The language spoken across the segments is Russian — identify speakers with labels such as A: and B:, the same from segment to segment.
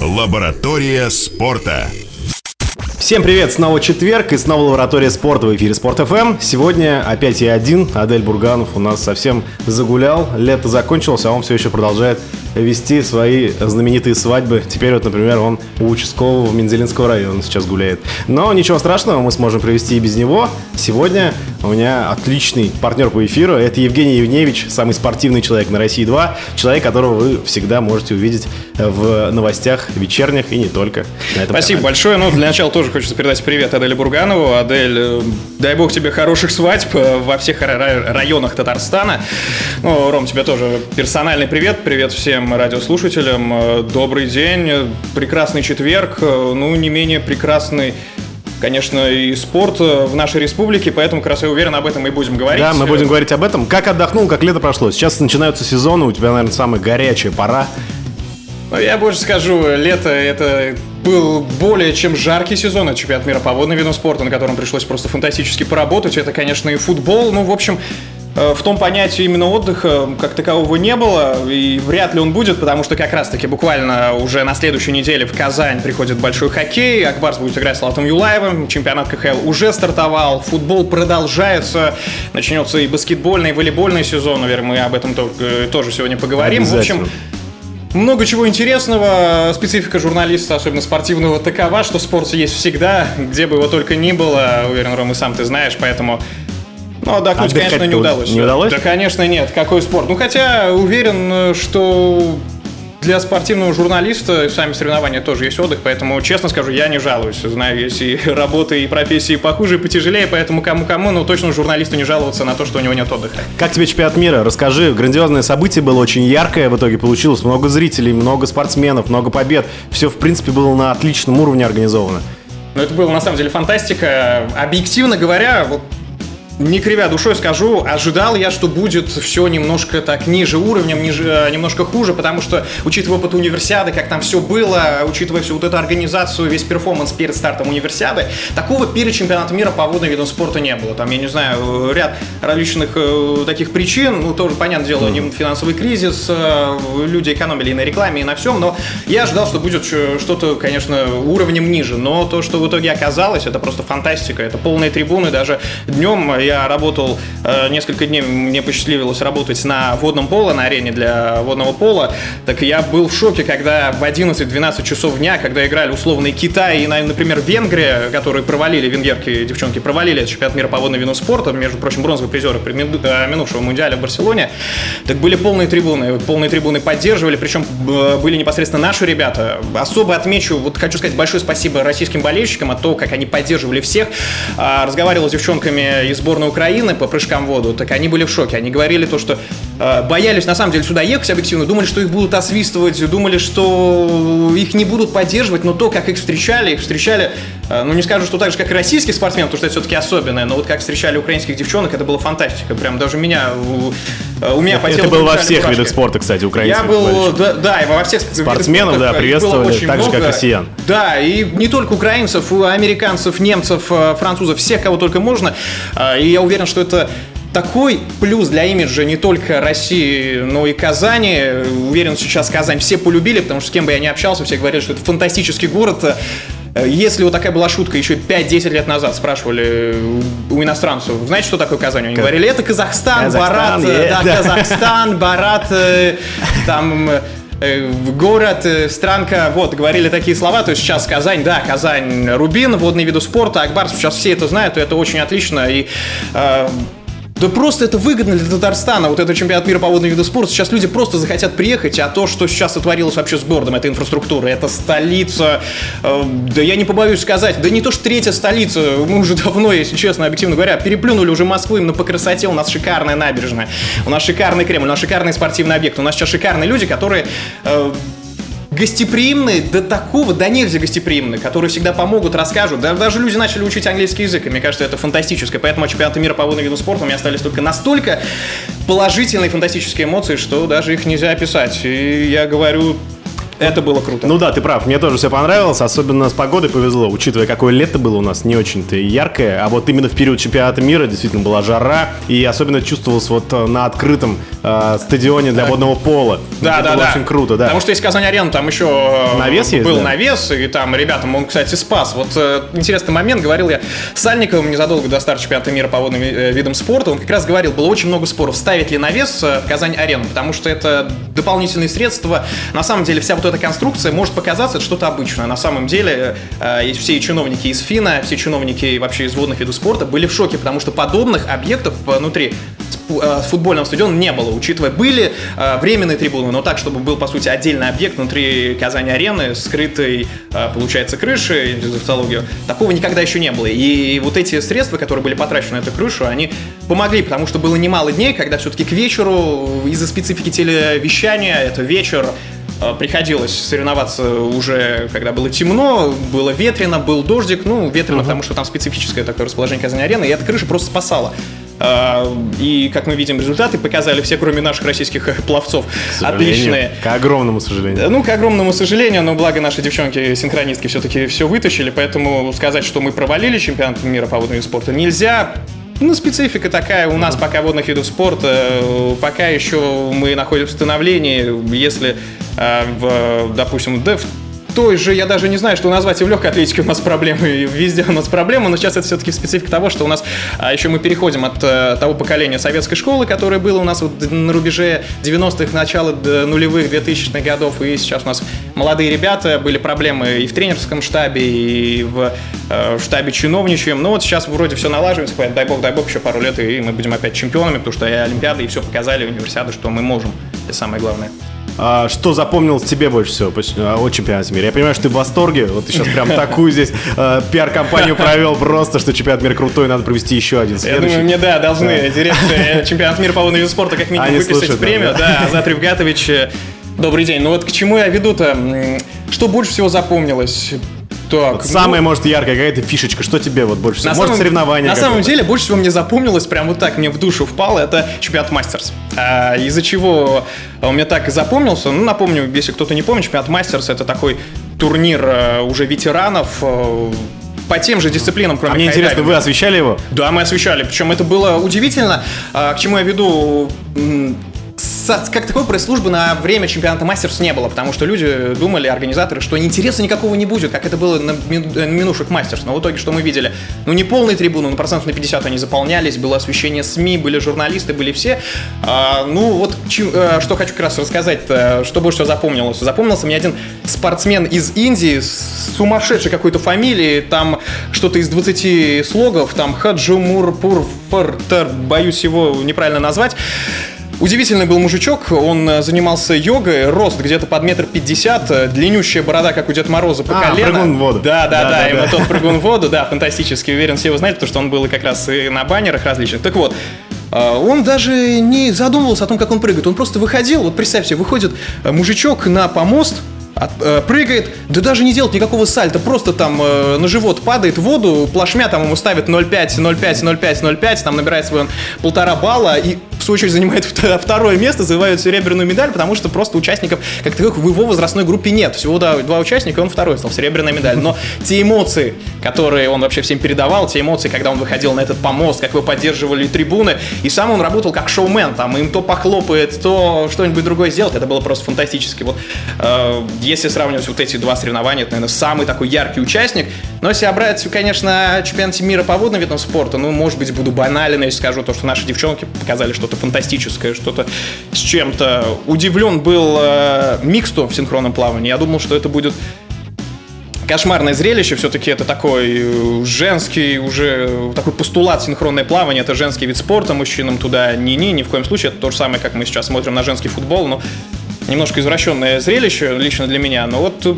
A: Лаборатория спорта.
B: Всем привет, снова четверг и снова лаборатория спорта в эфире Спорт ФМ. Сегодня опять я один, Адель Бурганов у нас совсем загулял, лето закончилось, а он все еще продолжает вести свои знаменитые свадьбы. Теперь вот, например, он у участкового Мензелинского района сейчас гуляет. Но ничего страшного, мы сможем провести и без него. Сегодня у меня отличный партнер по эфиру. Это Евгений Евневич, самый спортивный человек на России 2. Человек, которого вы всегда можете увидеть в новостях вечерних и не только.
C: Спасибо канале. большое. Ну, для начала тоже хочется передать привет Аделе Бурганову. Адель, э, дай бог тебе хороших свадьб э, во всех районах Татарстана. Ну, Ром, тебе тоже персональный привет. Привет всем радиослушателям. Э, добрый день, прекрасный четверг, э, ну, не менее прекрасный конечно, и спорт э, в нашей республике, поэтому как раз я уверен, об этом и будем говорить.
B: Да, мы будем говорить об этом. Как отдохнул, как лето прошло. Сейчас начинаются сезоны, у тебя, наверное, самая горячая пора.
C: Ну, я больше скажу, лето это был более чем жаркий сезон, это чемпионат мира по водному виду спорта, на котором пришлось просто фантастически поработать. Это, конечно, и футбол. Ну, в общем, в том понятии именно отдыха как такового не было, и вряд ли он будет, потому что как раз-таки буквально уже на следующей неделе в Казань приходит большой хоккей, Акбарс будет играть с Латом Юлаевым, чемпионат КХЛ уже стартовал, футбол продолжается, начнется и баскетбольный, и волейбольный сезон, наверное, мы об этом э, тоже сегодня поговорим. В общем, много чего интересного. Специфика журналиста, особенно спортивного, такова, что спорт есть всегда, где бы его только ни было. Уверен, Ром, и сам ты знаешь, поэтому ну, отдохнуть, Отдыхать конечно, не удалось.
B: Не удалось?
C: Да, конечно, нет. Какой спорт? Ну, хотя уверен, что для спортивного журналиста сами соревнования тоже есть отдых, поэтому, честно скажу, я не жалуюсь. Знаю, есть и работы, и профессии похуже, и потяжелее, поэтому кому-кому, но точно журналисту не жаловаться на то, что у него нет отдыха.
B: Как тебе чемпионат мира? Расскажи. Грандиозное событие было очень яркое, в итоге получилось много зрителей, много спортсменов, много побед. Все, в принципе, было на отличном уровне организовано.
C: Но это было на самом деле фантастика. Объективно говоря, вот не кривя душой скажу, ожидал я, что будет все немножко так ниже уровнем, ниже, э, немножко хуже, потому что, учитывая опыт универсиады, как там все было, учитывая всю вот эту организацию, весь перформанс перед стартом универсиады, такого перед чемпионатом мира по водным видам спорта не было. Там, я не знаю, ряд различных э, таких причин, ну, тоже, понятное дело, не финансовый кризис, э, люди экономили и на рекламе, и на всем, но я ожидал, что будет что-то, конечно, уровнем ниже, но то, что в итоге оказалось, это просто фантастика, это полные трибуны, даже днем я работал э, несколько дней, мне посчастливилось работать на водном поло, на арене для водного пола, так я был в шоке, когда в 11-12 часов дня, когда играли условный Китай и, например, Венгрия, которые провалили, венгерки, девчонки, провалили чемпионат мира по водному вину спорта, между прочим, бронзовые призеры э, минувшего мундиаля в Барселоне, так были полные трибуны, полные трибуны поддерживали, причем э, были непосредственно наши ребята. Особо отмечу, вот хочу сказать большое спасибо российским болельщикам от того, как они поддерживали всех. А, разговаривал с девчонками из сборной сборной Украины по прыжкам в воду, так они были в шоке. Они говорили то, что э, боялись на самом деле сюда ехать объективно, думали, что их будут освистывать, думали, что их не будут поддерживать, но то, как их встречали, их встречали, э, ну не скажу, что так же, как и российских спортсменов, потому что это все-таки особенное, но вот как встречали украинских девчонок, это было фантастика. Прям даже меня,
B: э, у меня по Это было во всех видах спорта, кстати, украинских.
C: Я был, да, да, и во всех
B: спортсменов, да, приветствовали, так же, как россиян.
C: Да, и не только украинцев, американцев, немцев, э, французов, всех, кого только можно. И и я уверен, что это такой плюс для имиджа не только России, но и Казани. Уверен, сейчас Казань все полюбили, потому что с кем бы я ни общался, все говорили, что это фантастический город. Если вот такая была шутка еще 5-10 лет назад, спрашивали у иностранцев, знаете, что такое Казань? Они говорили, это Казахстан, Казахстан Барат, yeah. да, да, Казахстан, Барат, э, там э, город, э, странка, вот, говорили такие слова, то есть сейчас Казань, да, Казань, Рубин, водные виды спорта, Акбарс, сейчас все это знают, и это очень отлично, и э, да просто это выгодно для Татарстана, вот этот чемпионат мира по водным видам спорта. Сейчас люди просто захотят приехать, а то, что сейчас сотворилось вообще с городом, это инфраструктура, это столица, э, да я не побоюсь сказать, да не то, что третья столица, мы уже давно, если честно, объективно говоря, переплюнули уже Москву именно по красоте, у нас шикарная набережная, у нас шикарный Кремль, у нас шикарный спортивный объект, у нас сейчас шикарные люди, которые э, гостеприимные до такого, до нельзя гостеприимные, которые всегда помогут, расскажут. Да, даже люди начали учить английский язык, и мне кажется, это фантастическое. Поэтому чемпионаты мира по водным видам спорта у меня остались только настолько положительные, фантастические эмоции, что даже их нельзя описать. И я говорю Это было круто.
B: Ну да, ты прав, мне тоже все понравилось, особенно с погодой повезло, учитывая, какое лето было у нас, не очень-то яркое, а вот именно в период чемпионата мира действительно была жара, и особенно чувствовалось вот э, на открытом э, стадионе для водного пола.
C: Да,
B: Это
C: да,
B: было
C: да.
B: очень круто, да.
C: Потому что есть Казань-Арена, там еще э,
B: Навес есть,
C: был
B: да?
C: навес, и там ребятам он, кстати, спас. Вот э, интересный момент, говорил я с Сальниковым незадолго до старта чемпионата мира по водным э, видам спорта, он как раз говорил, было очень много споров, ставить ли навес в Казань-Арену, потому что это дополнительные средства. На самом деле вся вот эта конструкция может показаться что-то обычное. На самом деле э, все чиновники из ФИНа, все чиновники вообще из водных видов спорта были в шоке, потому что подобных объектов внутри э, футбольного стадиона не было, учитывая, были э, временные трибуны, но так, чтобы был, по сути, отдельный объект внутри Казани-арены, скрытой, э, получается, крышей, за тавтологию, такого никогда еще не было. И вот эти средства, которые были потрачены на эту крышу, они помогли, потому что было немало дней, когда все-таки к вечеру, из-за специфики телевещания, это вечер, приходилось соревноваться уже, когда было темно, было ветрено, был дождик, ну, ветрено, потому что там специфическое такое расположение Казани-арены, и эта крыша просто спасала. А, И, как мы видим, результаты показали все, кроме наших российских пловцов,
B: К
C: отличные.
B: К огромному сожалению.
C: Ну, к огромному сожалению, но благо наши девчонки-синхронистки все-таки все вытащили, поэтому сказать, что мы провалили чемпионат мира по водному виду спорта нельзя. Ну, специфика такая. У нас пока водных видов спорта, э, пока еще мы находимся в становлении, если, э, допустим, да, в той же, я даже не знаю, что назвать, и в легкой атлетике у нас проблемы, и везде у нас проблемы, но сейчас это все-таки специфика того, что у нас а, еще мы переходим от э, того поколения советской школы, которое было у нас вот на рубеже 90-х, начала нулевых, 2000-х годов, и сейчас у нас молодые ребята, были проблемы и в тренерском штабе, и в э, штабе чиновничьем, но вот сейчас вроде все налаживается, дай бог, дай бог, еще пару лет, и мы будем опять чемпионами, потому что и Олимпиады, и все показали, универсиады, что мы можем, это самое главное.
B: А, что запомнилось тебе больше всего поч- а, о чемпионате мира? Я понимаю, что ты в восторге. Вот ты сейчас прям такую здесь э, пиар-компанию провел просто, что чемпионат мира крутой, надо провести еще один
C: Я думаю, мне, да, должны директоры чемпионата мира по водному спорта как минимум
B: Они
C: выписать
B: слушают,
C: премию.
B: да,
C: Да, Азат Ревгатович, э, добрый день. Ну вот к чему я веду-то? Что больше всего запомнилось? Так,
B: Вот
C: ну,
B: самая, может, яркая какая-то фишечка. Что тебе вот больше всего?
C: на
B: Может,
C: самом-
B: соревнования
C: На самом деле, больше всего мне запомнилось, прям вот так мне в душу впало, это чемпионат Мастерс. А, из-за чего он мне так и запомнился. Ну, напомню, если кто-то не помнит, чемпионат Мастерс это такой турнир э, уже ветеранов э, по тем же дисциплинам, кроме
B: А мне интересно, вы освещали его?
C: Да, мы освещали. Причем это было удивительно. А, К чему я веду? Как такой пресс-службы на время чемпионата мастерс не было, потому что люди думали, организаторы, что интереса никакого не будет, как это было на на минувших мастерс. Но в итоге что мы видели? Ну, не полные трибуны, но процентов на 50 они заполнялись, было освещение СМИ, были журналисты, были все. А, ну, вот чем- э, что хочу как раз рассказать, э, что больше всего запомнилось. Запомнился мне один спортсмен из Индии с сумасшедшей какой-то фамилией, там что-то из 20 слогов, там Хаджумурпур, Фартер, боюсь его неправильно назвать. Удивительный был мужичок, он э, занимался йогой, рост где-то под метр пятьдесят, длиннющая борода, как у Деда Мороза по
B: А,
C: колено.
B: прыгун в воду.
C: Да, да, да,
B: Да-да-да.
C: именно тот прыгун в воду, да, фантастически, уверен, все его знают, потому что он был и как раз и на баннерах различных. Так вот, э, он даже не задумывался о том, как он прыгает. Он просто выходил, вот представь себе, выходит э, мужичок на помост, от- э, прыгает, да даже не делает никакого сальта, просто там э, на живот падает в воду, плашмя там ему ставят 0,5, 0,5, 0,5, 0,5, там набирает свой он полтора балла и в свою очередь занимает вто- второе место, завоевает серебряную медаль, потому что просто участников как таковых в его возрастной группе нет. Всего да, два участника, и он второй стал, серебряная медаль. Но те эмоции, которые он вообще всем передавал, те эмоции, когда он выходил на этот помост, как вы поддерживали трибуны, и сам он работал как шоумен, там им то похлопает, то что-нибудь другое сделает, это было просто фантастически. Вот э, если сравнивать вот эти два соревнования, это, наверное, самый такой яркий участник. Но если брать, конечно, чемпионате мира по водным видам спорта, ну, может быть, буду банален, если скажу то, что наши девчонки показали что-то фантастическое, что-то с чем-то. Удивлен был э, миксту в синхронном плавании. Я думал, что это будет кошмарное зрелище, все-таки это такой э, женский уже такой постулат синхронное плавание, это женский вид спорта, мужчинам туда ни-ни, ни в коем случае, это то же самое, как мы сейчас смотрим на женский футбол, но немножко извращенное зрелище лично для меня, но вот э,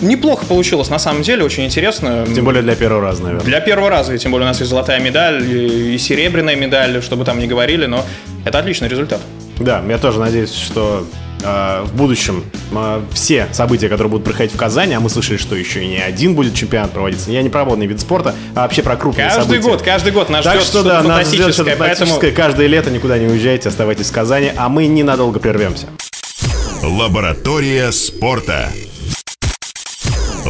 C: неплохо получилось, на самом деле, очень интересно.
B: Тем более для первого раза, наверное.
C: Для первого раза, и тем более у нас есть золотая медаль и серебряная медаль, чтобы там не говорили, но это отличный результат.
B: Да, я тоже надеюсь, что э, в будущем э, все события, которые будут проходить в Казани, а мы слышали, что еще и не один будет чемпионат проводиться, я не про водный вид спорта, а вообще про крупные
C: Каждый
B: события.
C: год, каждый год нас
B: Так
C: ждет
B: что
C: что-то
B: да, нас ждет
C: фантастическое,
B: что-то
C: поэтому.
B: Каждое лето никуда не уезжайте, оставайтесь в Казани, а мы ненадолго прервемся.
A: Лаборатория спорта.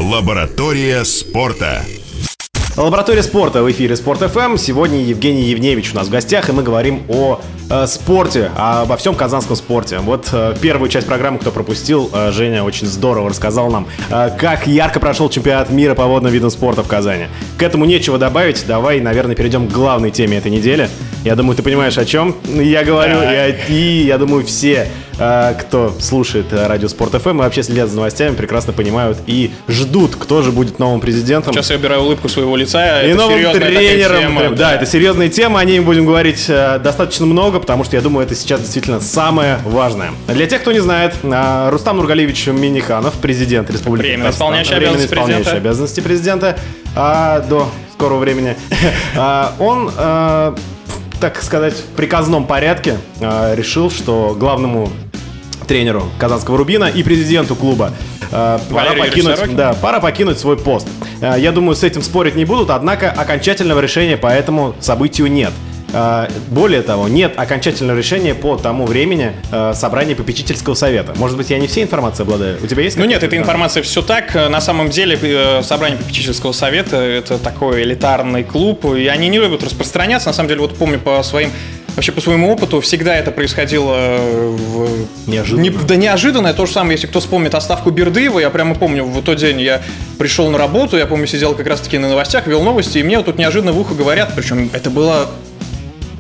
A: Лаборатория спорта.
B: Лаборатория спорта в эфире Спорт ФМ. Сегодня Евгений Евневич у нас в гостях, и мы говорим о э, спорте, обо всем казанском спорте. Вот э, первую часть программы, кто пропустил, э, Женя очень здорово рассказал нам, э, как ярко прошел чемпионат мира по водным видам спорта в Казани. К этому нечего добавить. Давай, наверное, перейдем к главной теме этой недели. Я думаю, ты понимаешь, о чем я говорю, и, и я думаю, все кто слушает э, радио Спорт ФМ и вообще следят за новостями, прекрасно понимают и ждут, кто же будет новым президентом.
C: Сейчас я убираю улыбку своего лица.
B: И это новым тренером. Тема, да, да, это серьезная тема, о ней мы будем говорить э, достаточно много, потому что я думаю, это сейчас действительно самое важное. Для тех, кто не знает, э, Рустам Нургалевич Миниханов, президент Республики
C: Временно исполняющий обязанности
B: исполняющий
C: президента.
B: обязанности президента а, до скорого времени. А, он так сказать, в приказном порядке решил, что главному тренеру Казанского Рубина и президенту клуба. Э, пора покинуть, да, пора покинуть свой пост. Э, я думаю, с этим спорить не будут, однако окончательного решения по этому событию нет. Э, более того, нет окончательного решения по тому времени собрания попечительского совета. Может быть, я не все информации обладаю. У тебя есть?
C: Ну нет, эта информация все так. На самом деле собрание попечительского совета это такой элитарный клуб, и они не любят распространяться. На самом деле, вот помню по своим Вообще, по своему опыту, всегда это происходило э, в...
B: Неожиданно. Не,
C: да неожиданно. То же самое, если кто вспомнит оставку Бердыева, я прямо помню, в тот день я пришел на работу, я помню, сидел как раз-таки на новостях, вел новости, и мне вот тут неожиданно в ухо говорят, причем это было,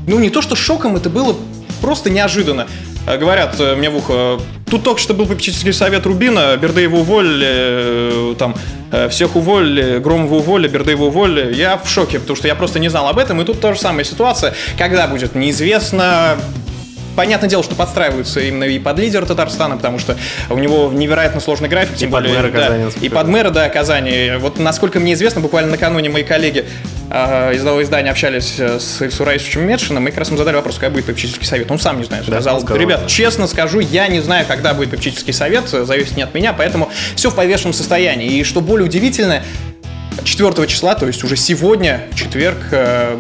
C: ну, не то что шоком, это было просто неожиданно. Э, говорят э, мне в ухо, тут только что был попечительский совет Рубина, Бердыева уволили, там, Э, всех уволили, Громова уволили, Бердыева уволили. Я в шоке, потому что я просто не знал об этом. И тут та же самая ситуация. Когда будет, неизвестно. Понятное дело, что подстраиваются именно и под лидера Татарстана, потому что у него невероятно сложный график,
B: тем и более. Под мэра
C: да, и под мэра, да, Казани. Вот насколько мне известно, буквально накануне мои коллеги э, из нового издания общались э, с Ильсу Раисовичем Медшиным, и как раз мы задали вопрос, когда будет попечительский совет. Он сам не знает. Да, сказал, сказал, ребят, да. честно скажу, я не знаю, когда будет попечительский совет, зависит не от меня, поэтому все в повешенном состоянии. И что более удивительно, 4 числа, то есть уже сегодня, четверг, э,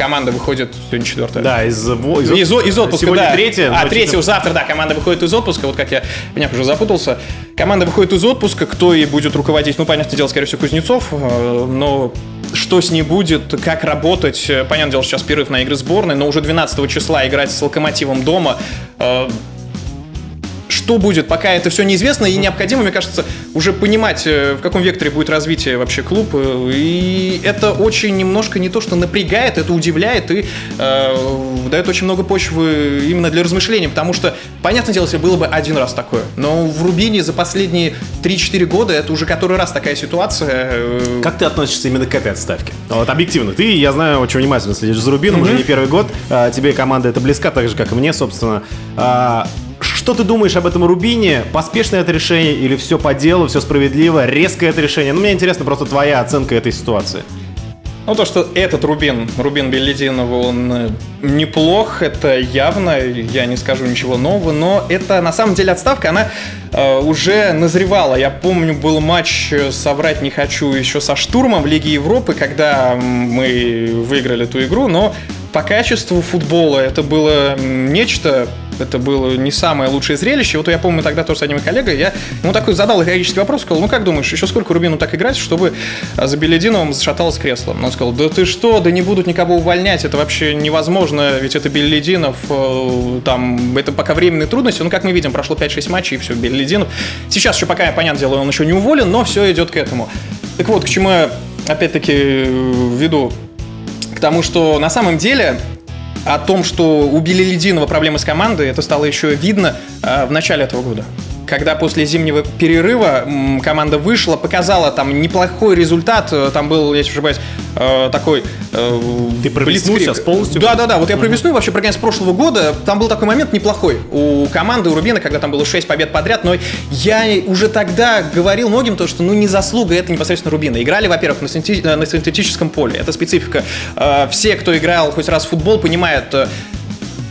C: команда выходит сегодня четвертая.
B: Да, из, из,
C: из, из отпуска.
B: Сегодня
C: да.
B: третья.
C: А, третья, завтра, да, команда выходит из отпуска. Вот как я, меня уже запутался. Команда выходит из отпуска. Кто ей будет руководить? Ну, понятное дело, скорее всего, Кузнецов. Э, но что с ней будет, как работать. Понятное дело, сейчас перерыв на игры сборной, но уже 12 числа играть с Локомотивом дома э, что будет, пока это все неизвестно, и необходимо, мне кажется, уже понимать, э, в каком векторе будет развитие вообще клуб. Э, и это очень немножко не то, что напрягает, это удивляет и э, дает очень много почвы именно для размышления, потому что, понятное дело, если было бы один раз такое, но в Рубине за последние 3-4 года это уже который раз такая ситуация.
B: Э, как ты относишься именно к этой отставке? Вот объективно, ты, я знаю, очень внимательно следишь за Рубином, mm-hmm. уже не первый год, а, тебе команда эта близка, так же, как и мне, собственно. Что ты думаешь об этом Рубине? Поспешное это решение или все по делу, все справедливо, резкое это решение? Ну, мне интересно просто твоя оценка этой ситуации.
C: Ну, то, что этот Рубин, Рубин Беллидинова, он э, неплох, это явно, я не скажу ничего нового, но это, на самом деле, отставка, она э, уже назревала. Я помню, был матч, э, соврать не хочу, еще со Штурмом в Лиге Европы, когда мы выиграли эту игру, но по качеству футбола это было нечто это было не самое лучшее зрелище. Вот я помню тогда тоже с одним коллегой, я ему такой задал риторический вопрос, сказал, ну как думаешь, еще сколько Рубину так играть, чтобы за Белединовым зашаталось кресло? Он сказал, да ты что, да не будут никого увольнять, это вообще невозможно, ведь это Белединов, э, там, это пока временные трудности, ну как мы видим, прошло 5-6 матчей, и все, Белединов. Сейчас еще пока, понятное дело, он еще не уволен, но все идет к этому. Так вот, к чему я опять-таки веду к тому, что на самом деле о том, что убили Лединова проблемы с командой, это стало еще видно э, в начале этого года когда после зимнего перерыва команда вышла, показала там неплохой результат. Э, там был, если ошибаюсь, э, такой...
B: Э, Ты про весну сейчас полностью?
C: Да, да, да. Вот я про весну вообще про конец прошлого года. Там был такой момент неплохой у команды, у Рубина, когда там было 6 побед подряд. Но я уже тогда говорил многим то, что ну не заслуга это непосредственно Рубина. Играли, во-первых, на синтетическом поле. Это специфика. Все, кто играл хоть раз в футбол, понимают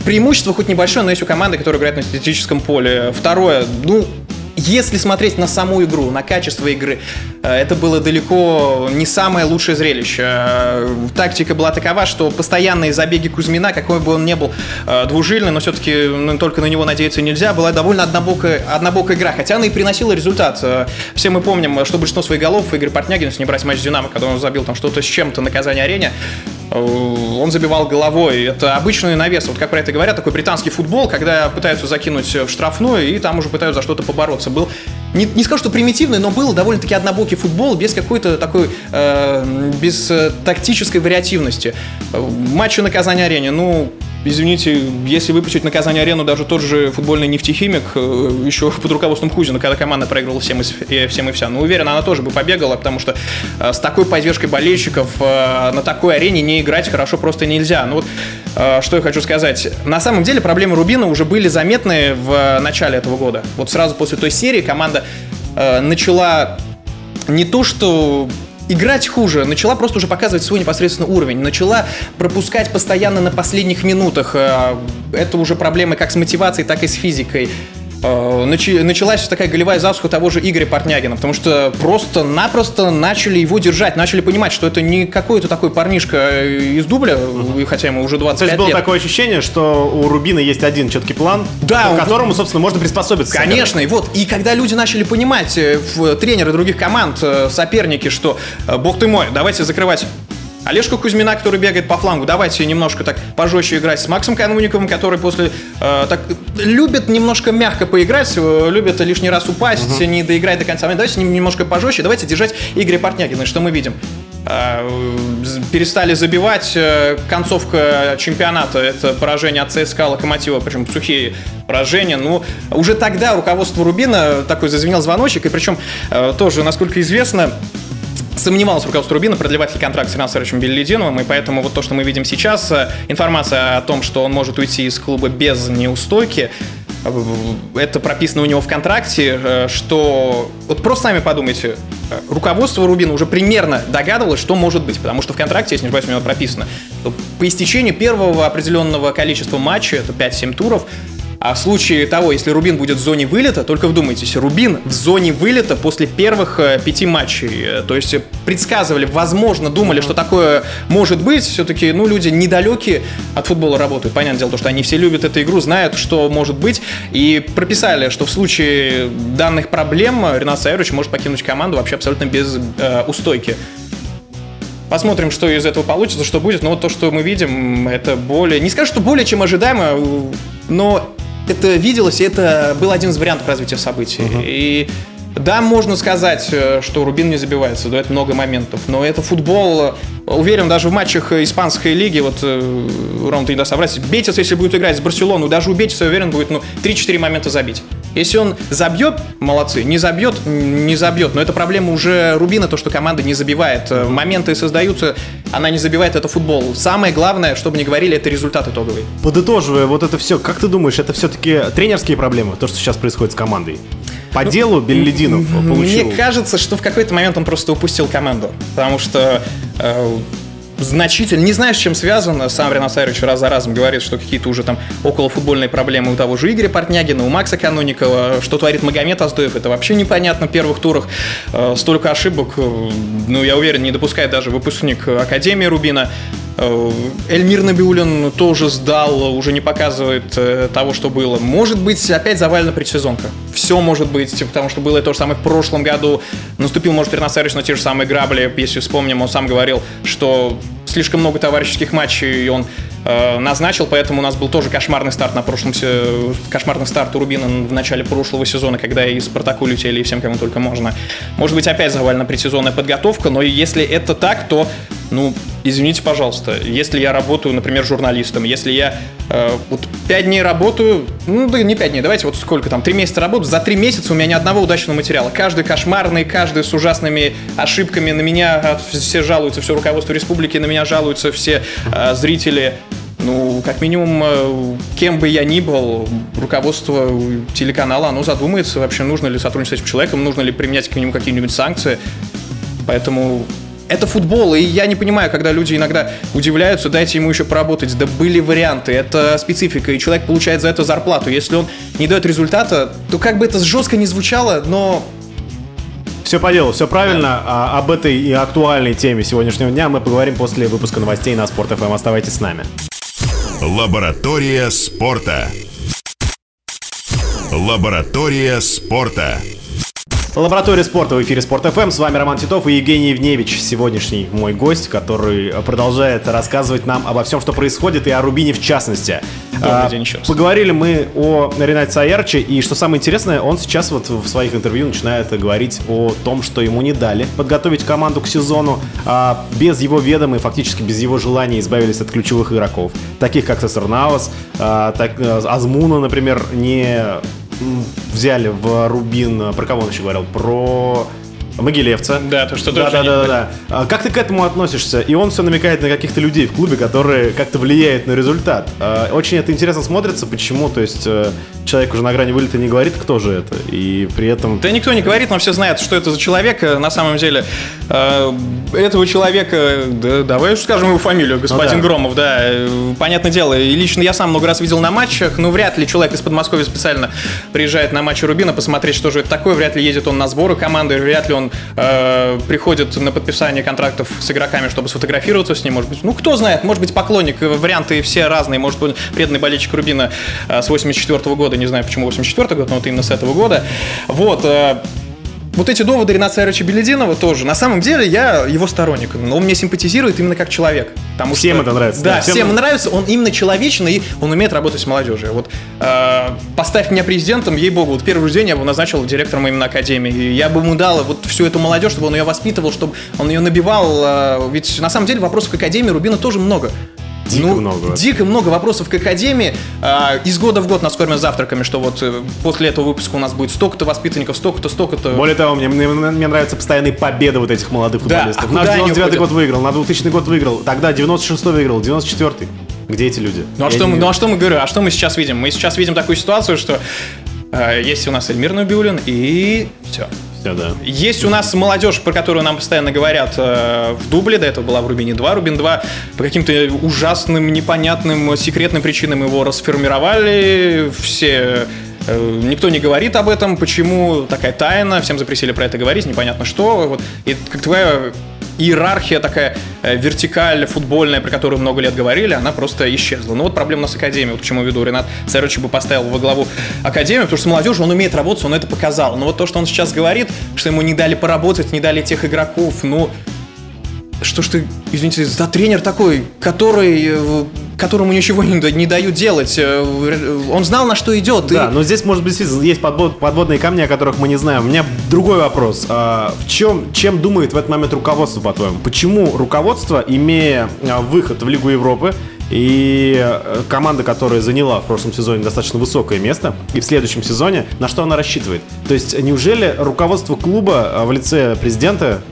C: преимущество хоть небольшое, но есть у команды, которая играет на синтетическом поле. Второе, ну, если смотреть на саму игру, на качество игры, э, это было далеко не самое лучшее зрелище. Э, тактика была такова, что постоянные забеги Кузьмина, какой бы он ни был э, двужильный, но все-таки ну, только на него надеяться нельзя, была довольно однобокая, однобокая игра, хотя она и приносила результат. Все мы помним, что большинство своих голов Игорь Портнягин, если не брать матч с Динамо, когда он забил там что-то с чем-то на Казани-арене, он забивал головой. Это обычный навес. Вот как про это говорят, такой британский футбол, когда пытаются закинуть в штрафную и там уже пытаются за что-то побороться. Был не, не скажу, что примитивный, но был довольно-таки однобокий футбол без какой-то такой, э, без э, тактической вариативности. Матчи на Казани-арене, ну, Извините, если выпустить на Казань-арену даже тот же футбольный нефтехимик, э, еще под руководством Кузина, когда команда проигрывала всем и, всем и вся, ну, уверен, она тоже бы побегала, потому что э, с такой поддержкой болельщиков э, на такой арене не играть хорошо просто нельзя. Ну вот, что я хочу сказать. На самом деле проблемы Рубина уже были заметны в начале этого года. Вот сразу после той серии команда начала не то, что играть хуже, начала просто уже показывать свой непосредственно уровень, начала пропускать постоянно на последних минутах. Э, это уже проблемы как с мотивацией, так и с физикой. Э, началась такая голевая засуха того же Игоря Портнягина, потому что просто-напросто начали его держать, начали понимать, что это не какой-то такой парнишка из дубля, угу. хотя ему уже 25
B: То есть
C: было
B: лет. такое ощущение, что у Рубина есть один четкий план,
C: да,
B: к которому, собственно, можно приспособиться.
C: Конечно, и вот, и когда люди начали понимать, э, тренеры других команд, э, соперники, что, бог ты мой, давайте закрывать Олежка Кузьмина, который бегает по флангу, давайте немножко так пожестче играть с Максом Кануниковым, который после э, так любит немножко мягко поиграть, э, любит лишний раз упасть, угу. не доиграть до конца. Давайте с ним немножко пожестче, давайте держать Игоря Портнягина, что мы видим. Э, перестали забивать. Э, концовка чемпионата – это поражение от ЦСКА Локомотива, причем сухие поражения. Ну, уже тогда руководство Рубина такой зазвенел звоночек, и причем тоже, насколько известно, сомневалось руководство Рубина, продлевать ли контракт с Реном Саровичем Беллидиновым, и поэтому вот то, что мы видим сейчас, э, информация о том, что он может уйти из клуба без неустойки, э, это прописано у него в контракте, э, что... Вот просто сами подумайте, руководство Рубина уже примерно догадывалось, что может быть, потому что в контракте, если не ошибаюсь, у него прописано, по истечению первого определенного количества матчей, это 5-7 туров, а в случае того, если Рубин будет в зоне вылета, только вдумайтесь, Рубин в зоне вылета после первых э, пяти матчей. Э, то есть предсказывали, возможно, думали, что такое может быть. Все-таки, ну, люди недалекие от футбола работают. Понятное дело, что они все любят эту игру, знают, что может быть. И прописали, что в случае данных проблем Ренат Саевич может покинуть команду вообще абсолютно без э, устойки. Посмотрим, что из этого получится, что будет. Но вот то, что мы видим, это более... Не скажу, что более чем ожидаемо, но это виделось, и это был один из вариантов развития событий. Uh-huh. И да, можно сказать, э, что Рубин не забивается, да, это много моментов, но это футбол, э, уверен, даже в матчах испанской лиги, вот, э, Ром, ты не даст соврать, Бетис, если будет играть с Барселоной, даже у Бетиса, уверен, будет, ну, 3-4 момента забить. Если он забьет, молодцы, не забьет, не забьет. Но это проблема уже Рубина, то, что команда не забивает. Моменты создаются, она не забивает, это футбол. Самое главное, чтобы не говорили, это результат итоговый.
B: Подытоживая вот это все, как ты думаешь, это все-таки тренерские проблемы, то, что сейчас происходит с командой? По ну, делу Беллидинов получил.
C: Мне кажется, что в какой-то момент он просто упустил команду. Потому что э, значительно, не знаю, с чем связано, сам Ренат Сарович раз за разом говорит, что какие-то уже там околофутбольные проблемы у того же Игоря Портнягина, у Макса Кануникова, что творит Магомед Аздоев, это вообще непонятно в первых турах, э, столько ошибок, э, ну, я уверен, не допускает даже выпускник Академии Рубина, Эльмир Набиулин тоже сдал, уже не показывает э, того, что было. Может быть, опять завалена предсезонка. Все может быть, потому что было то же самое в прошлом году. Наступил, может, Пернасарич на те же самые грабли. Если вспомним, он сам говорил, что слишком много товарищеских матчей, он э, назначил, поэтому у нас был тоже кошмарный старт на прошлом кошмарный старт у Рубина в начале прошлого сезона, когда и Спартаку летели, и всем, кому только можно. Может быть, опять завалена предсезонная подготовка, но если это так, то ну, извините, пожалуйста, если я работаю, например, журналистом, если я э, вот 5 дней работаю, ну, да не 5 дней, давайте вот сколько там, 3 месяца работаю, за 3 месяца у меня ни одного удачного материала. Каждый кошмарный, каждый с ужасными ошибками, на меня все жалуются, все руководство республики, на меня жалуются все э, зрители. Ну, как минимум, э, кем бы я ни был, руководство телеканала, оно задумается, вообще нужно ли сотрудничать с этим человеком, нужно ли применять к нему какие-нибудь санкции. Поэтому это футбол, и я не понимаю, когда люди иногда удивляются, дайте ему еще поработать. Да были варианты, это специфика, и человек получает за это зарплату. Если он не дает результата, то как бы это жестко не звучало, но
B: все по делу, все правильно. А, об этой и актуальной теме сегодняшнего дня мы поговорим после выпуска новостей на Спорт ФМ. Оставайтесь с нами.
A: Лаборатория спорта. Лаборатория спорта.
B: Лаборатория спорта в эфире Спорт ФМ. С вами Роман Титов и Евгений Евневич, сегодняшний мой гость, который продолжает рассказывать нам обо всем, что происходит, и о Рубине в частности.
C: Добрый день еще раз.
B: Поговорили мы о Ренате Саярче, и что самое интересное, он сейчас вот в своих интервью начинает говорить о том, что ему не дали подготовить команду к сезону, а без его ведома и фактически без его желания избавились от ключевых игроков, таких как Сесернаус, а, так, э, Азмуна, например, не взяли в Рубин, про кого он еще говорил? Про Могилевца.
C: Да, то, что тоже
B: да, да, да, да. Как ты к этому относишься? И он все намекает на каких-то людей в клубе, которые как-то влияют на результат. А, очень это интересно смотрится. Почему? То есть э, человек уже на грани вылета не говорит, кто же это, и при этом...
C: Да никто не говорит, но все знают, что это за человек. На самом деле, э, этого человека, да, давай скажем его фамилию, господин ну, да. Громов, да, понятное дело. И лично я сам много раз видел на матчах, но вряд ли человек из Подмосковья специально приезжает на матчи Рубина посмотреть, что же это такое, вряд ли едет он на сборы команды, вряд ли он э, приходит на подписание контрактов с игроками, чтобы сфотографироваться с ним, может быть, ну кто знает, может быть поклонник, варианты все разные, может быть преданный болельщик Рубина э, с 84 -го года, не знаю почему 84 год, но вот именно с этого года. Вот, э, вот эти доводы Рената Сайровича Белединова тоже. На самом деле я его сторонник. Но он мне симпатизирует именно как человек.
B: Потому всем что, это нравится.
C: Да, да всем, всем нравится. Он именно человечный, и он умеет работать с молодежью. Вот э, поставь меня президентом, ей-богу, вот первый день я бы назначил директором именно академии. И я бы ему дал вот всю эту молодежь, чтобы он ее воспитывал, чтобы он ее набивал. Э, ведь на самом деле вопросов к академии Рубина тоже много.
B: Дико ну, много.
C: Дико много вопросов к Академии. А, из года в год нас кормят завтраками, что вот э, после этого выпуска у нас будет столько-то воспитанников, столько-то, столько-то.
B: Более того, мне, мне, мне нравятся постоянные победы вот этих молодых футболистов.
C: Да, а
B: Наш 99 год выиграл, на 2000 год выиграл, тогда 96 выиграл, 94 Где эти люди?
C: Ну а, что мы, ну а что мы говорим? А что мы сейчас видим? Мы сейчас видим такую ситуацию, что э, есть у нас Эльмир Набиулин и все.
B: Все, да.
C: Есть у нас молодежь, про которую нам постоянно говорят э, в дубле, до этого была в Рубине 2. Рубин 2 по каким-то ужасным, непонятным, секретным причинам его расформировали. Все э, Никто не говорит об этом, почему такая тайна, всем запретили про это говорить, непонятно что. Вот. И как твоя иерархия такая э, вертикаль футбольная, про которую много лет говорили, она просто исчезла. Ну вот проблема у нас Академия, вот почему веду Ренат Царович бы поставил во главу Академию, потому что молодежь, он умеет работать, он это показал. Но вот то, что он сейчас говорит, что ему не дали поработать, не дали тех игроков, ну, что ж ты, извините, за тренер такой, который э, которому ничего не, не дают делать. Э, он знал, на что идет.
B: Да, и... но здесь, может быть, есть подвод, подводные камни, о которых мы не знаем. У меня другой вопрос. А, в чем, чем думает в этот момент руководство, по-твоему? Почему руководство, имея а, выход в Лигу Европы, и э, команда, которая заняла в прошлом сезоне достаточно высокое место, и в следующем сезоне, на что она рассчитывает? То есть, неужели руководство клуба а, в лице президента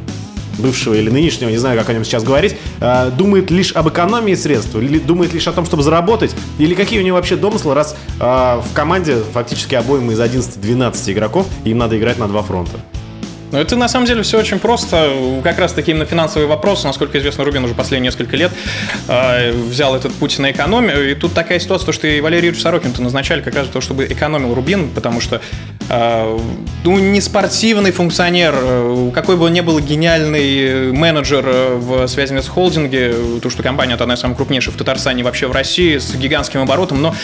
B: бывшего или нынешнего, не знаю, как о нем сейчас говорить, э, думает лишь об экономии средств, или думает лишь о том, чтобы заработать, или какие у него вообще домыслы, раз э, в команде фактически обоим из 11-12 игроков, им надо играть на два фронта.
C: Ну, это на самом деле все очень просто. Как раз таки именно финансовые вопросы, насколько известно, Рубин уже последние несколько лет э, взял этот путь на экономию. И тут такая ситуация, что и Валерий Юрьевич Сорокин-то назначали как раз для того, чтобы экономил Рубин, потому что э, ну, не спортивный функционер, э, какой бы он ни был гениальный менеджер в связи с холдинге, то, что компания одна из самых крупнейших в Татарстане вообще в России с гигантским оборотом, но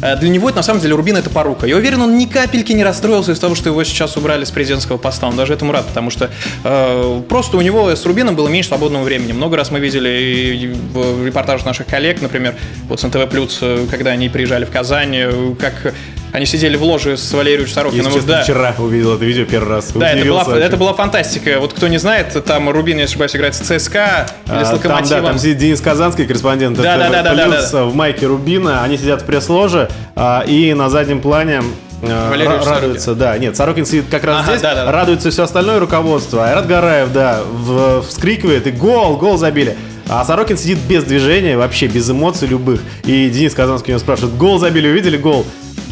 C: для него это на самом деле Рубин это порука. Я уверен, он ни капельки не расстроился из того, что его сейчас убрали с президентского поста. Он даже этому рад, потому что э, просто у него с Рубином было меньше свободного времени. Много раз мы видели в репортажах наших коллег, например, вот с НТВ+, э, когда они приезжали в Казань, э, как они сидели в ложе с Валерием Сорокиным.
B: Я да. вчера увидел это видео первый раз.
C: Да, это была, это была фантастика. Вот кто не знает, там Рубин, если ошибаюсь, играет с ЦСКА или а, с Локомотивом.
B: Там, да, там сидит Денис Казанский, корреспондент. Да, да, да, да, да, да. В майке Рубина. Они сидят в пресс-ложе. А, и на заднем плане
C: Валерий
B: радуется, да. Нет, Сорокин сидит как раз ага, здесь, да, да, радуется все остальное руководство. Айрат Гараев, да, в, вскрикивает, и гол, гол забили. А Сорокин сидит без движения, вообще без эмоций любых. И Денис Казанский у него спрашивает, гол забили, увидели гол?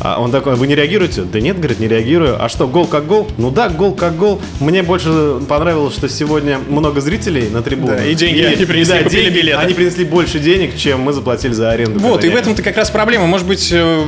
B: А он такой, вы не реагируете? Да нет, говорит, не реагирую. А что, гол как гол? Ну да, гол как гол. Мне больше понравилось, что сегодня много зрителей на трибуне.
C: Да, и деньги они принесли,
B: да,
C: купили
B: деньги,
C: билеты.
B: Они принесли больше денег, чем мы заплатили за аренду.
C: Вот, и в этом-то как раз проблема. Может быть, э,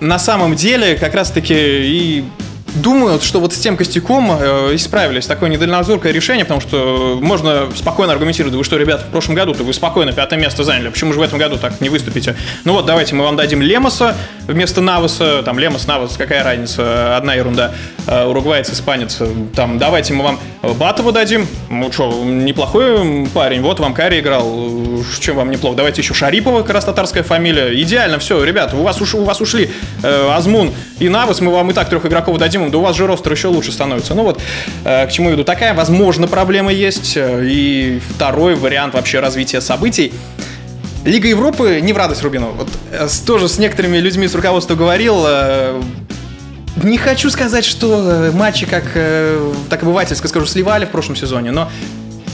C: на самом деле как раз-таки и думают, что вот с тем костяком э, исправились. Такое недальнозоркое решение, потому что можно спокойно аргументировать, вы что, ребята, в прошлом году-то вы спокойно пятое место заняли, почему же в этом году так не выступите? Ну вот, давайте мы вам дадим Лемоса вместо Наваса, там Лемос, Навас, какая разница, одна ерунда, Э, уругваец, испанец, там, давайте мы вам Батова дадим, ну что, неплохой парень, вот вам Карри играл, чем вам неплохо, давайте еще Шарипова, как раз татарская фамилия, идеально, все, ребята, у вас, уш- у вас ушли э, Азмун и Навас, мы вам и так трех игроков дадим, да у вас же ростер еще лучше становится. Ну вот, э, к чему я веду, такая, возможно, проблема есть, э, и второй вариант вообще развития событий, Лига Европы не в радость Рубину. Вот э, тоже с некоторыми людьми с руководства говорил. Не хочу сказать, что матчи, как так обывательски скажу, сливали в прошлом сезоне, но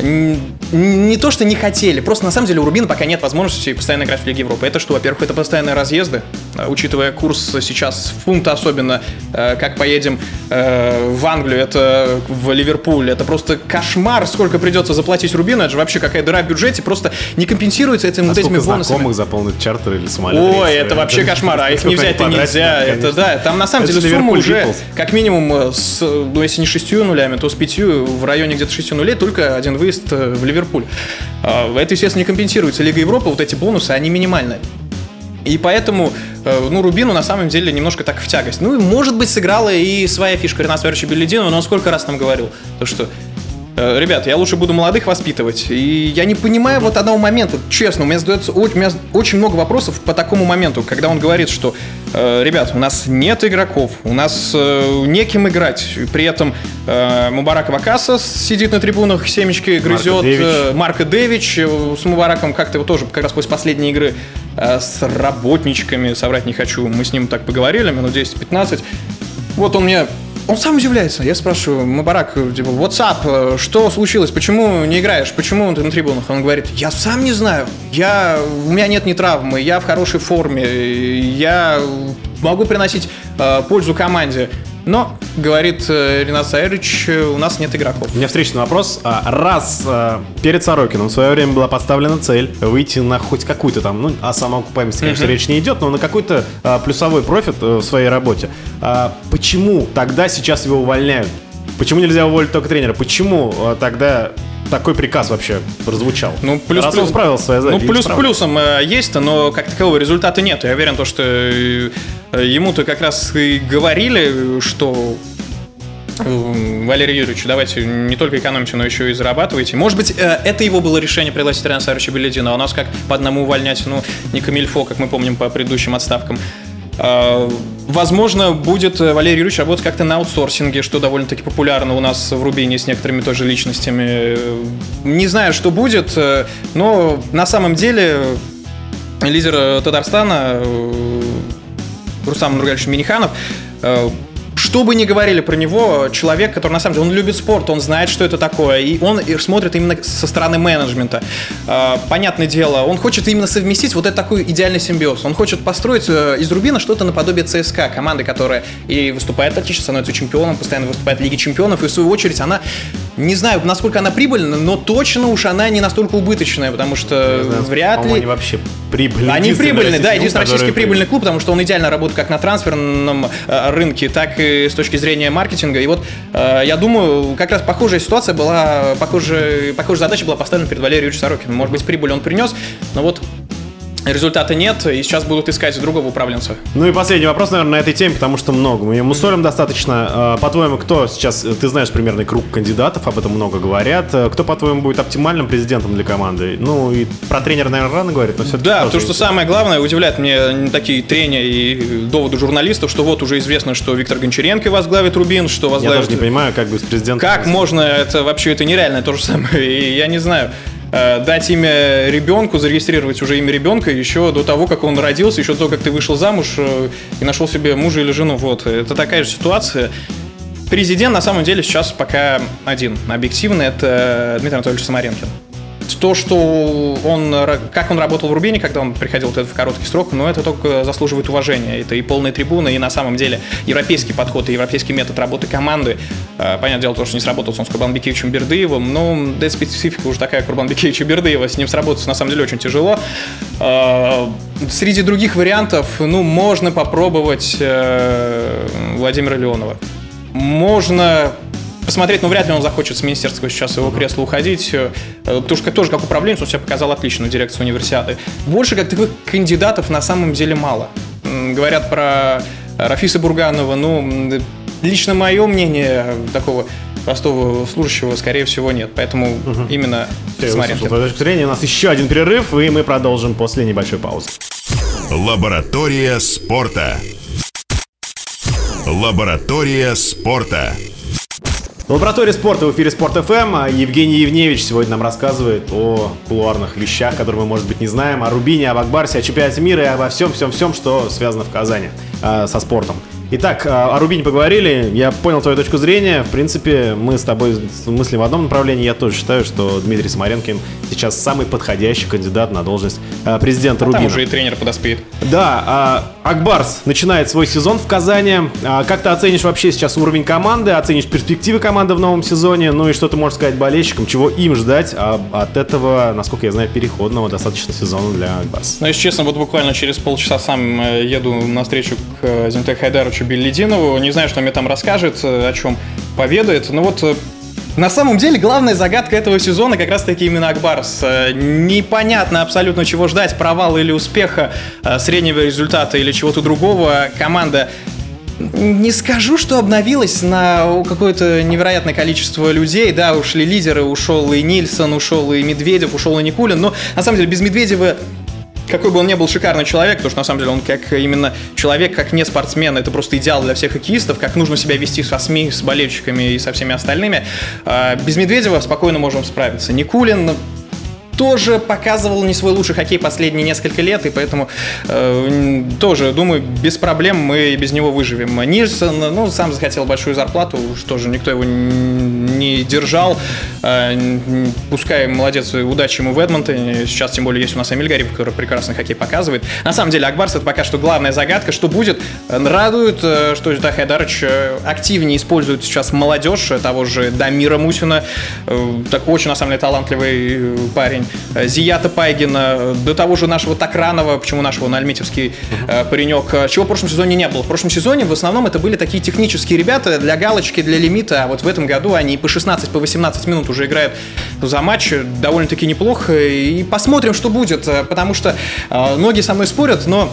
C: не то, что не хотели, просто на самом деле у Рубина пока нет возможности постоянно играть в Лиге Европы. Это что, во-первых, это постоянные разъезды, учитывая курс сейчас фунта особенно, э, как поедем э, в Англию, это в Ливерпуль, это просто кошмар, сколько придется заплатить Рубину, это же вообще какая дыра в бюджете, просто не компенсируется этим
B: А
C: вот этими бонусами.
B: знакомых заполнить чартер или самолет?
C: Ой, это вообще кошмар, а их не взять-то нельзя. Это да, там на самом деле сумма уже как минимум э, с, э, ну если не шестью нулями, то с пятью в районе где-то шестью нулей только один выезд э, в Ливерпуль. А, Это, естественно, не компенсируется. Лига Европы, вот эти бонусы, они минимальные. И поэтому, э, ну, Рубину на самом деле немножко так в тягость. Ну, и, может быть, сыграла и своя фишка Рената Сверча Белединова, но он сколько раз нам говорил, то что Ребят, я лучше буду молодых воспитывать. И я не понимаю вот одного момента. Честно, у меня задается у меня очень много вопросов по такому моменту, когда он говорит, что э, ребят, у нас нет игроков, у нас э, неким играть. И При этом э, Мубарак Вакаса сидит на трибунах, семечки грызет. Э, Марко Дэвич э, с Мубараком как-то его тоже как раз после последней игры э, с работничками, соврать не хочу, мы с ним так поговорили, минут 10-15. Вот он мне он сам удивляется. Я спрашиваю, Мубарак, типа, WhatsApp, э, что случилось? Почему не играешь? Почему ты на трибунах? Он говорит, я сам не знаю. Я, у меня нет ни травмы, я в хорошей форме, я могу приносить э, пользу команде. Но, говорит э, Ренат Саевич, э, у нас нет игроков.
B: У меня встречный вопрос. А, Раз а, перед Сорокином в свое время была поставлена цель выйти на хоть какую-то там, ну, о самоокупаемости, конечно, речь не идет, но на какой-то а, плюсовой профит э, в своей работе. А, Почему тогда сейчас его увольняют? Почему нельзя уволить только тренера? Почему тогда такой приказ вообще прозвучал?
C: Ну, плюс
B: Раз
C: плюс.
B: он справился с своей
C: Ну, плюс
B: справился.
C: плюсом э, есть, но как такового результата нет. Я уверен, то, что э, ему-то как раз и говорили, что э, Валерий Юрьевич, давайте не только экономите, но еще и зарабатывайте. Может быть, э, это его было решение пригласить Ренат Саровича Беледина, а у нас как по одному увольнять, ну, не камильфо, как мы помним по предыдущим отставкам. Э, Возможно, будет э, Валерий Юрьевич работать как-то на аутсорсинге, что довольно-таки популярно у нас в Рубине с некоторыми тоже личностями. Э, Не знаю, что будет, э, но на самом деле лидер э, Татарстана э, Рустам Нургалевич Миниханов э, что бы ни говорили про него, человек, который на самом деле, он любит спорт, он знает, что это такое, и он смотрит именно со стороны менеджмента. Э, Понятное дело, он хочет именно совместить вот этот такой идеальный симбиоз. Он хочет построить э, из Рубина что-то наподобие ЦСКА, команды, которая и выступает отлично, становится чемпионом, постоянно выступает в Лиге чемпионов, и в свою очередь она, не знаю, насколько она прибыльна, но точно уж она не настолько убыточная, потому что вряд
B: По-моему,
C: ли...
B: Они вообще прибыльные.
C: Они прибыльные, да, единственный российский прибыльный клуб, потому что он идеально работает как на трансферном э, рынке, так и с точки зрения маркетинга. И вот э, я думаю, как раз похожая ситуация была, похожая, похожая задача была поставлена перед Валерием Юрьевичем Сорокиным. Может быть, прибыль он принес, но вот результата нет, и сейчас будут искать другого управленца.
B: Ну и последний вопрос, наверное, на этой теме, потому что много. Мы ее мусолим достаточно. А, По-твоему, кто сейчас, э, ты знаешь примерный круг кандидатов, об этом много говорят. Э, Кто, по-твоему, будет оптимальным президентом для команды? Ну и про тренера, наверное, рано говорить, но все-таки...
C: Да, то, что самое главное, удивляет мне такие трения и доводы журналистов, что вот уже известно, что Виктор Гончаренко возглавит Рубин, что
B: Я
C: возглавит...
B: даже не понимаю, как бы с президентом...
C: Как можно, это вообще это нереально, то же самое. И я не знаю, э, дать имя ребенку, зарегистрировать уже имя ребенка еще до того, как он родился, еще до того, как ты вышел замуж э, и нашел себе мужа или жену. Вот, это такая же ситуация. Президент на самом деле сейчас пока один. Объективно это Дмитрий Анатольевич Самаренкин. То, что он, как он работал в Рубине, когда он приходил в короткий срок, но это только заслуживает уважения. Это и полные трибуны, и на самом деле европейский подход, и европейский метод работы команды. Э, понятное дело, то, что не сработал он с Курбанбекевичем Бердыевым, но да, специфика уже такая Курбанбекевича Бердыева, с ним сработать на самом деле очень тяжело. Э, среди других вариантов, ну, можно попробовать э, Владимира Леонова. Можно посмотреть, но вряд ли он захочет с министерского сейчас его кресла уходить. Э, потому что тоже как управленец он себя показал отлично в дирекции универсиады. Больше как таковых кандидатов на самом деле мало. Говорят про Рафиса Бурганова, ну, лично мое мнение такого простого служащего, скорее всего, нет. Поэтому угу. именно
B: с Маринкой. точки зрения у нас еще один перерыв, и мы продолжим после небольшой паузы.
A: Лаборатория спорта. Лаборатория спорта.
B: Лаборатория спорта в эфире Спорт ФМ. А Евгений Евневич сегодня нам рассказывает о кулуарных вещах, которые мы, может быть, не знаем, о Рубине, об Акбарсе, о чемпионате мира и обо всем-всем-всем, что связано в Казани э, со спортом. Итак, о Рубине поговорили. Я понял твою точку зрения. В принципе, мы с тобой мыслим в одном направлении. Я тоже считаю, что Дмитрий Самаренкин сейчас самый подходящий кандидат на должность э, президента а Рубина. Там
C: уже и тренер подоспеет.
B: Да, а Акбарс начинает свой сезон в Казани. А как ты оценишь вообще сейчас уровень команды, оценишь перспективы команды в новом сезоне? Ну и что ты можешь сказать болельщикам, чего им ждать а от этого, насколько я знаю, переходного достаточно сезона для Акбарс?
C: Ну, если честно, вот буквально через полчаса сам э, еду на встречу к э, Зимтек Хайдару Петровичу Беллидинову. Не знаю, что мне там расскажет, э, о чем поведает. Но вот э, на самом деле, главная загадка этого сезона как раз-таки именно Акбарс. Э, непонятно абсолютно, чего ждать, провала или успеха, среднего результата или чего-то другого. Команда не скажу, что обновилась на какое-то невероятное количество людей. Да, ушли лидеры, ушел и Нильсон, ушел и Медведев, ушел и Никулин. Но на самом деле без Медведева какой бы он ни был шикарный человек, потому что на самом деле он как именно человек, как не спортсмен, это просто идеал для всех хоккеистов, как нужно себя вести со СМИ, с болельщиками и со всеми остальными. А, без Медведева спокойно можем справиться. Никулин тоже показывал не свой лучший хоккей последние несколько лет, и поэтому э, тоже, думаю, без проблем мы без него выживем. Нильсон, ну, сам захотел большую зарплату, что же, никто его не держал. Э, пускай молодец, удачи ему в Эдмонтоне. Сейчас, тем более, есть у нас Эмиль Гариб, который прекрасный хоккей показывает. На самом деле, Акбарс это пока что главная загадка. Что будет? Радует, э, что Захай Хайдарович э, активнее использует сейчас молодежь, того же Дамира Мусина. Так очень, на самом деле, талантливый парень. Э, Зията Пайгина, до того же нашего Такранова, почему нашего на Альметьевский uh-huh. паренек, чего в прошлом сезоне не было. В прошлом сезоне в основном это были такие технические ребята для галочки, для лимита, а вот в этом году они по 16, по 18 минут уже играют за матч, довольно-таки неплохо, и посмотрим, что будет, потому что многие со мной спорят, но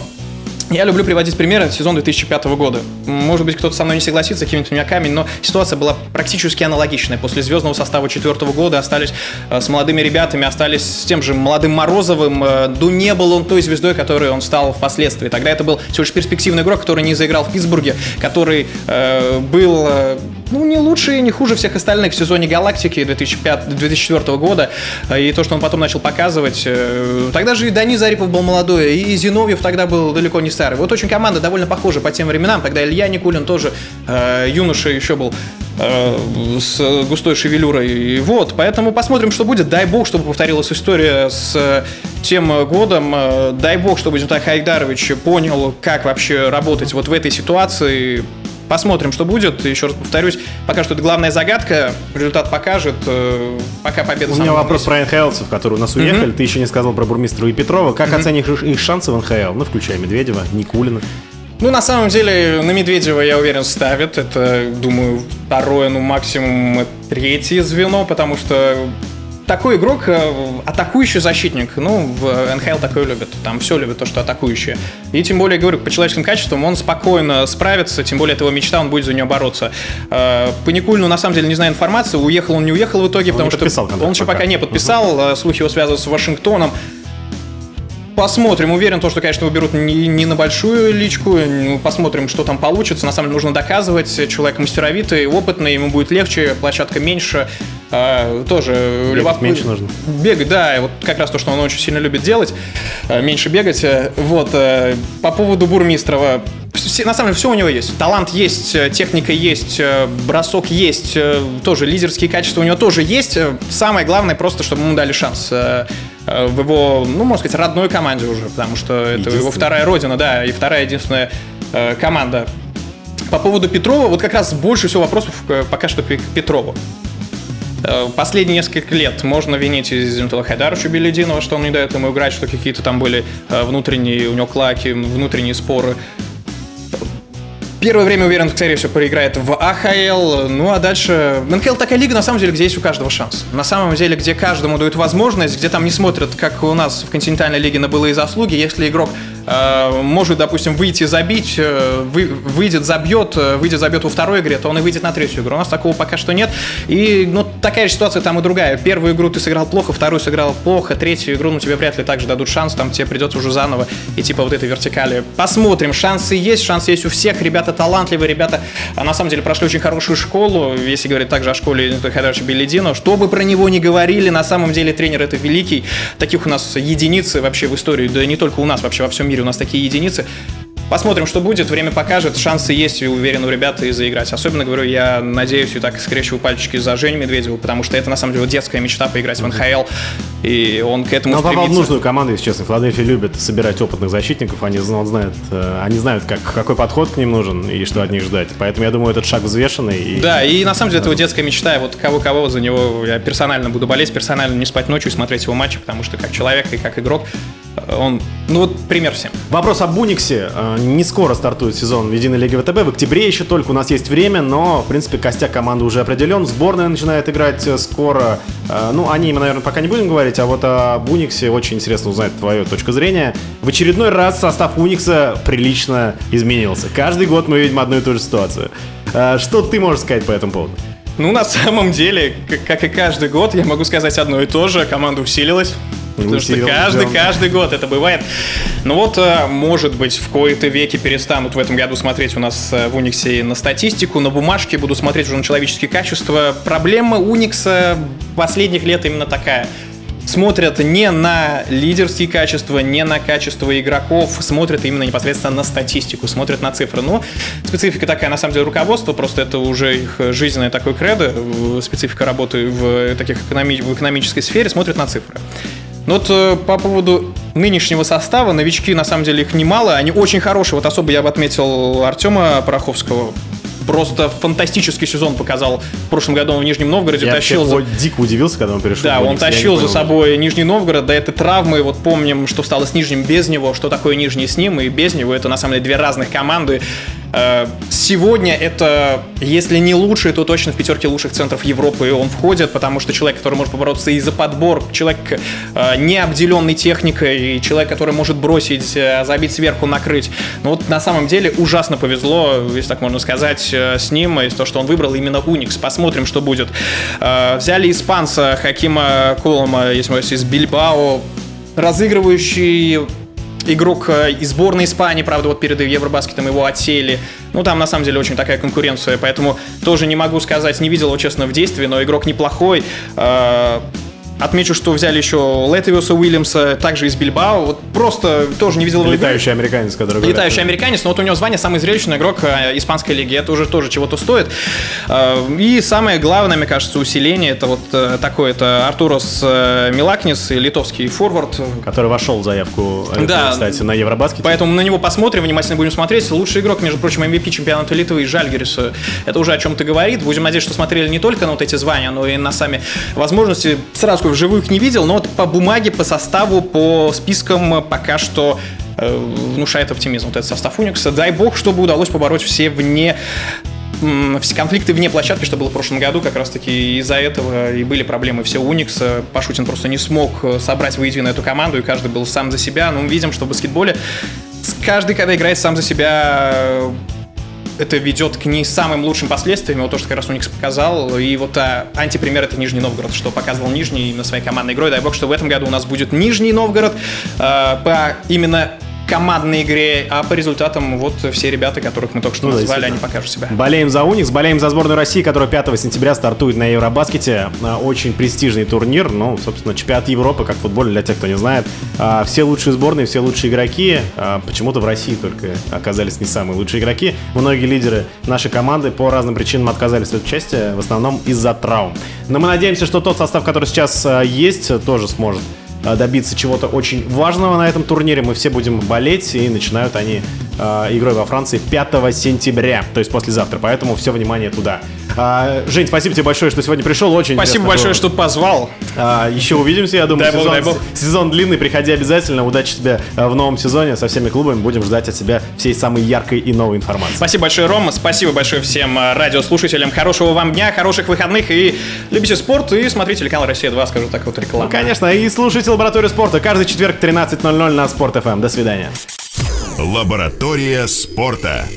C: я люблю приводить примеры сезона 2005 года. Может быть, кто-то со мной не согласится, какими-то камень, но ситуация была практически аналогичная. После звездного состава четвертого года остались э, с молодыми ребятами, остались с тем же молодым Морозовым. Э, ну, не был он той звездой, которой он стал впоследствии. Тогда это был всего лишь перспективный игрок, который не заиграл в Питтсбурге, который э, был э, ну, не лучше и не хуже всех остальных в сезоне Галактики 2005, 2004 года. И то, что он потом начал показывать. Э, тогда же и Дани Зарипов был молодой, и Зиновьев тогда был далеко не старый. Вот очень команда довольно похожа по тем временам. Тогда Илья Никулин тоже э, юноша еще был э, с густой шевелюрой. И вот, поэтому посмотрим, что будет. Дай бог, чтобы повторилась история с тем годом. Э, дай бог, чтобы Зютай Хайдарович понял, как вообще работать вот в этой ситуации Посмотрим, что будет. Еще раз повторюсь, пока что это главная загадка. Результат покажет. Э, пока победа
B: У меня вопрос про НХЛцев, которые у нас уехали. Ты еще не сказал про Бурмистрова и Петрова. Как оценишь их шансы в НХЛ? Ну, включая Медведева, Никулина.
C: Ну, на самом деле, на Медведева, я уверен, ставят. Это, думаю, второе, ну, максимум третье звено, потому что такой игрок, э, атакующий защитник, ну, в НХЛ такое любят. Там все любят то, что атакующие. И тем более, говорю, по человеческим качествам он спокойно справится, тем более это его мечта, он будет за нее бороться. Э, по Никульну, на самом деле, не знаю информации, уехал он, не уехал в итоге, он потому что он еще пока не подписал, пока. слухи его связывают с Вашингтоном. Посмотрим. Уверен, то, что, конечно, уберут не, не на большую личку. Посмотрим, что там получится. На самом деле нужно доказывать. Человек мастеровитый, опытный, ему будет легче, площадка меньше. А, тоже
B: бегать меньше нужно.
C: Бегать, да. Вот как раз то, что он очень сильно любит делать. А, меньше бегать. Вот. А, по поводу Бурмистрова. На самом деле все у него есть. Талант есть, техника есть, бросок есть, тоже лидерские качества у него тоже есть. Самое главное просто, чтобы ему дали шанс Э, в его, ну, можно сказать, родной команде уже, потому что это его вторая родина, да, и вторая единственная э, команда. По поводу Петрова, вот как раз больше всего вопросов э, пока что к Петрову. Последние несколько лет можно винить Зентула Хайдаровича Белединова, что он не дает ему играть, что какие-то там были внутренние, у него клаки, внутренние споры. Первое время, уверен, скорее всего, проиграет в АХЛ. Ну, а дальше... НХЛ такая лига, на самом деле, где есть у каждого шанс. На самом деле, где каждому дают возможность, где там не смотрят, как у нас в континентальной лиге на былые заслуги. Если игрок может, допустим, выйти забить, э, вы, выйдет, забьет, э, выйдет, забьет во второй игре, то он и выйдет на третью игру. У нас такого пока что нет. И ну, такая же ситуация там и другая. Первую игру ты сыграл плохо, вторую сыграл плохо, третью игру, ну, тебе вряд ли также дадут шанс, там тебе придется уже заново и типа вот этой вертикали. Посмотрим, шансы есть, шансы есть у всех, ребята талантливые, ребята а на самом деле прошли очень хорошую школу, если говорить также о школе Хайдаровича Беледина, что бы про него ни говорили, на самом деле тренер это великий, таких у нас единицы вообще в истории, да и не только у нас, вообще во всем мире мире у нас такие единицы. Посмотрим, что будет, время покажет, шансы есть, и уверен у ребят и заиграть. Особенно, говорю, я надеюсь и так скрещиваю пальчики за Женю Медведеву, потому что это, на самом деле, детская мечта поиграть в НХЛ, и он к этому
B: Но
C: стремится.
B: попал в нужную команду, если честно. Филадельфия любит собирать опытных защитников, они знают, э, они знают как, какой подход к ним нужен и что от них ждать. Поэтому я думаю, этот шаг взвешенный. И...
C: Да, и на самом деле это его детская мечта, и вот кого-кого за него я персонально буду болеть, персонально не спать ночью и смотреть его матчи, потому что как человек и как игрок он, ну вот пример всем.
B: Вопрос об Униксе. Э, не скоро стартует сезон в Единой Лиге ВТБ. В октябре еще только у нас есть время, но, в принципе, костяк команды уже определен. Сборная начинает играть э, скоро. Э, ну, о ней мы, наверное, пока не будем говорить, а вот об Униксе очень интересно узнать твою точку зрения. В очередной раз состав Уникса прилично изменился. Каждый год мы видим одну и ту же ситуацию. Что ты можешь сказать по этому поводу?
C: Ну, на самом деле, как и каждый год, я могу сказать одно и то же. Команда усилилась. Потому что каждый, каждый год это бывает. Ну вот, э, может быть, в кои-то веки перестанут в этом году смотреть у нас э, в Униксе на статистику, на бумажке, буду смотреть уже на человеческие качества. Проблема Уникса последних лет именно такая смотрят не на лидерские качества, не на качество игроков, смотрят именно непосредственно на статистику, смотрят на цифры. Но специфика такая, на самом деле, руководство, просто это уже их жизненное такое кредо, специфика работы в, таких экономи- в экономической сфере, смотрят на цифры. Ну вот э, по поводу нынешнего состава, новички, на самом деле, их немало, они очень хорошие. Вот особо я бы отметил Артема Пороховского, просто фантастический сезон показал в прошлом году в Нижнем Новгороде.
B: Я тащил за... дико удивился, когда он перешел.
C: Да, он тащил за собой Нижний Новгород, до этой травмы. Вот помним, что стало с Нижним без него, что такое Нижний с ним и без него. Это на самом деле две разных команды. Э, сегодня это, если не лучший, то точно в пятерке лучших центров Европы он входит, потому что человек, который может побороться и за подбор, человек э, не обделенный техникой, человек, который может бросить, э, забить сверху, накрыть. Но вот на самом деле ужасно повезло, если так можно сказать, с ним, и то, что он выбрал именно Уникс. Посмотрим, что будет. Взяли испанца Хакима Колома, если из Бильбао, разыгрывающий игрок э, из сборной Испании, правда, вот перед Евробаскетом его отсеяли. Ну, там, на самом деле, очень такая конкуренция, поэтому тоже не могу сказать, не видел его, честно, в действии, но игрок неплохой. Э, Отмечу, что взяли еще Летвиуса Уильямса, также из Бильбао. Вот просто тоже не видел его
B: Летающий игры. американец, который
C: Летающий говорят. американец, но вот у него звание самый зрелищный игрок э, испанской лиги. Это уже тоже чего-то стоит. Э, и самое главное, мне кажется, усиление, это вот э, такой, это Артурос Милакнис, литовский форвард.
B: Который вошел в заявку,
C: да,
B: кстати, на Евробаскете.
C: Поэтому на него посмотрим, внимательно будем смотреть. Лучший игрок, между прочим, MVP чемпионата Литвы и Жальгериса. Это уже о чем-то говорит. Будем надеяться, что смотрели не только на вот эти звания, но и на сами возможности. Сразу вживую их не видел, но вот по бумаге, по составу, по спискам пока что э, внушает оптимизм вот этот состав Уникса. Дай бог, чтобы удалось побороть все вне все конфликты вне площадки, что было в прошлом году, как раз таки из-за этого и были проблемы все Уникса. Пашутин просто не смог э, собрать воедино эту команду, и каждый был сам за себя. Но мы видим, что в баскетболе каждый, когда играет сам за себя, это ведет к не самым лучшим последствиям, вот то, что как раз Уникс показал, и вот а, антипример это Нижний Новгород, что показывал Нижний на своей командной игрой, дай бог, что в этом году у нас будет Нижний Новгород, а, по именно командной игре, а по результатам вот все ребята, которых мы только что ну, назвали, они покажут себя.
B: Болеем за Уникс, болеем за сборную России, которая 5 сентября стартует на Евробаскете. А, очень престижный турнир, ну, собственно, чемпионат Европы, как футбол, для тех, кто не знает. А, все лучшие сборные, все лучшие игроки, а, почему-то в России только оказались не самые лучшие игроки. Многие лидеры нашей команды по разным причинам отказались от участия, в основном из-за травм. Но мы надеемся, что тот состав, который сейчас есть, тоже сможет добиться чего-то очень важного на этом турнире. Мы все будем болеть, и начинают они э, игрой во Франции 5 сентября, то есть послезавтра. Поэтому все внимание туда. А, Жень, спасибо тебе большое, что сегодня пришел. Очень
C: Спасибо большое, было. что позвал.
B: А, еще увидимся, я думаю. Дай сезон, дай бог. сезон длинный, приходи обязательно. Удачи тебе э, в новом сезоне со всеми клубами. Будем ждать от тебя всей самой яркой и новой информации.
C: Спасибо большое, Рома. Спасибо большое всем э, радиослушателям. Хорошего вам дня, хороших выходных. И любите спорт и смотрите телеканал «Россия-2», скажу так вот реклама.
B: Ну, конечно. И слушайте «Лабораторию спорта» каждый четверг 13.00 на Спорт.ФМ. До свидания.
A: Лаборатория спорта.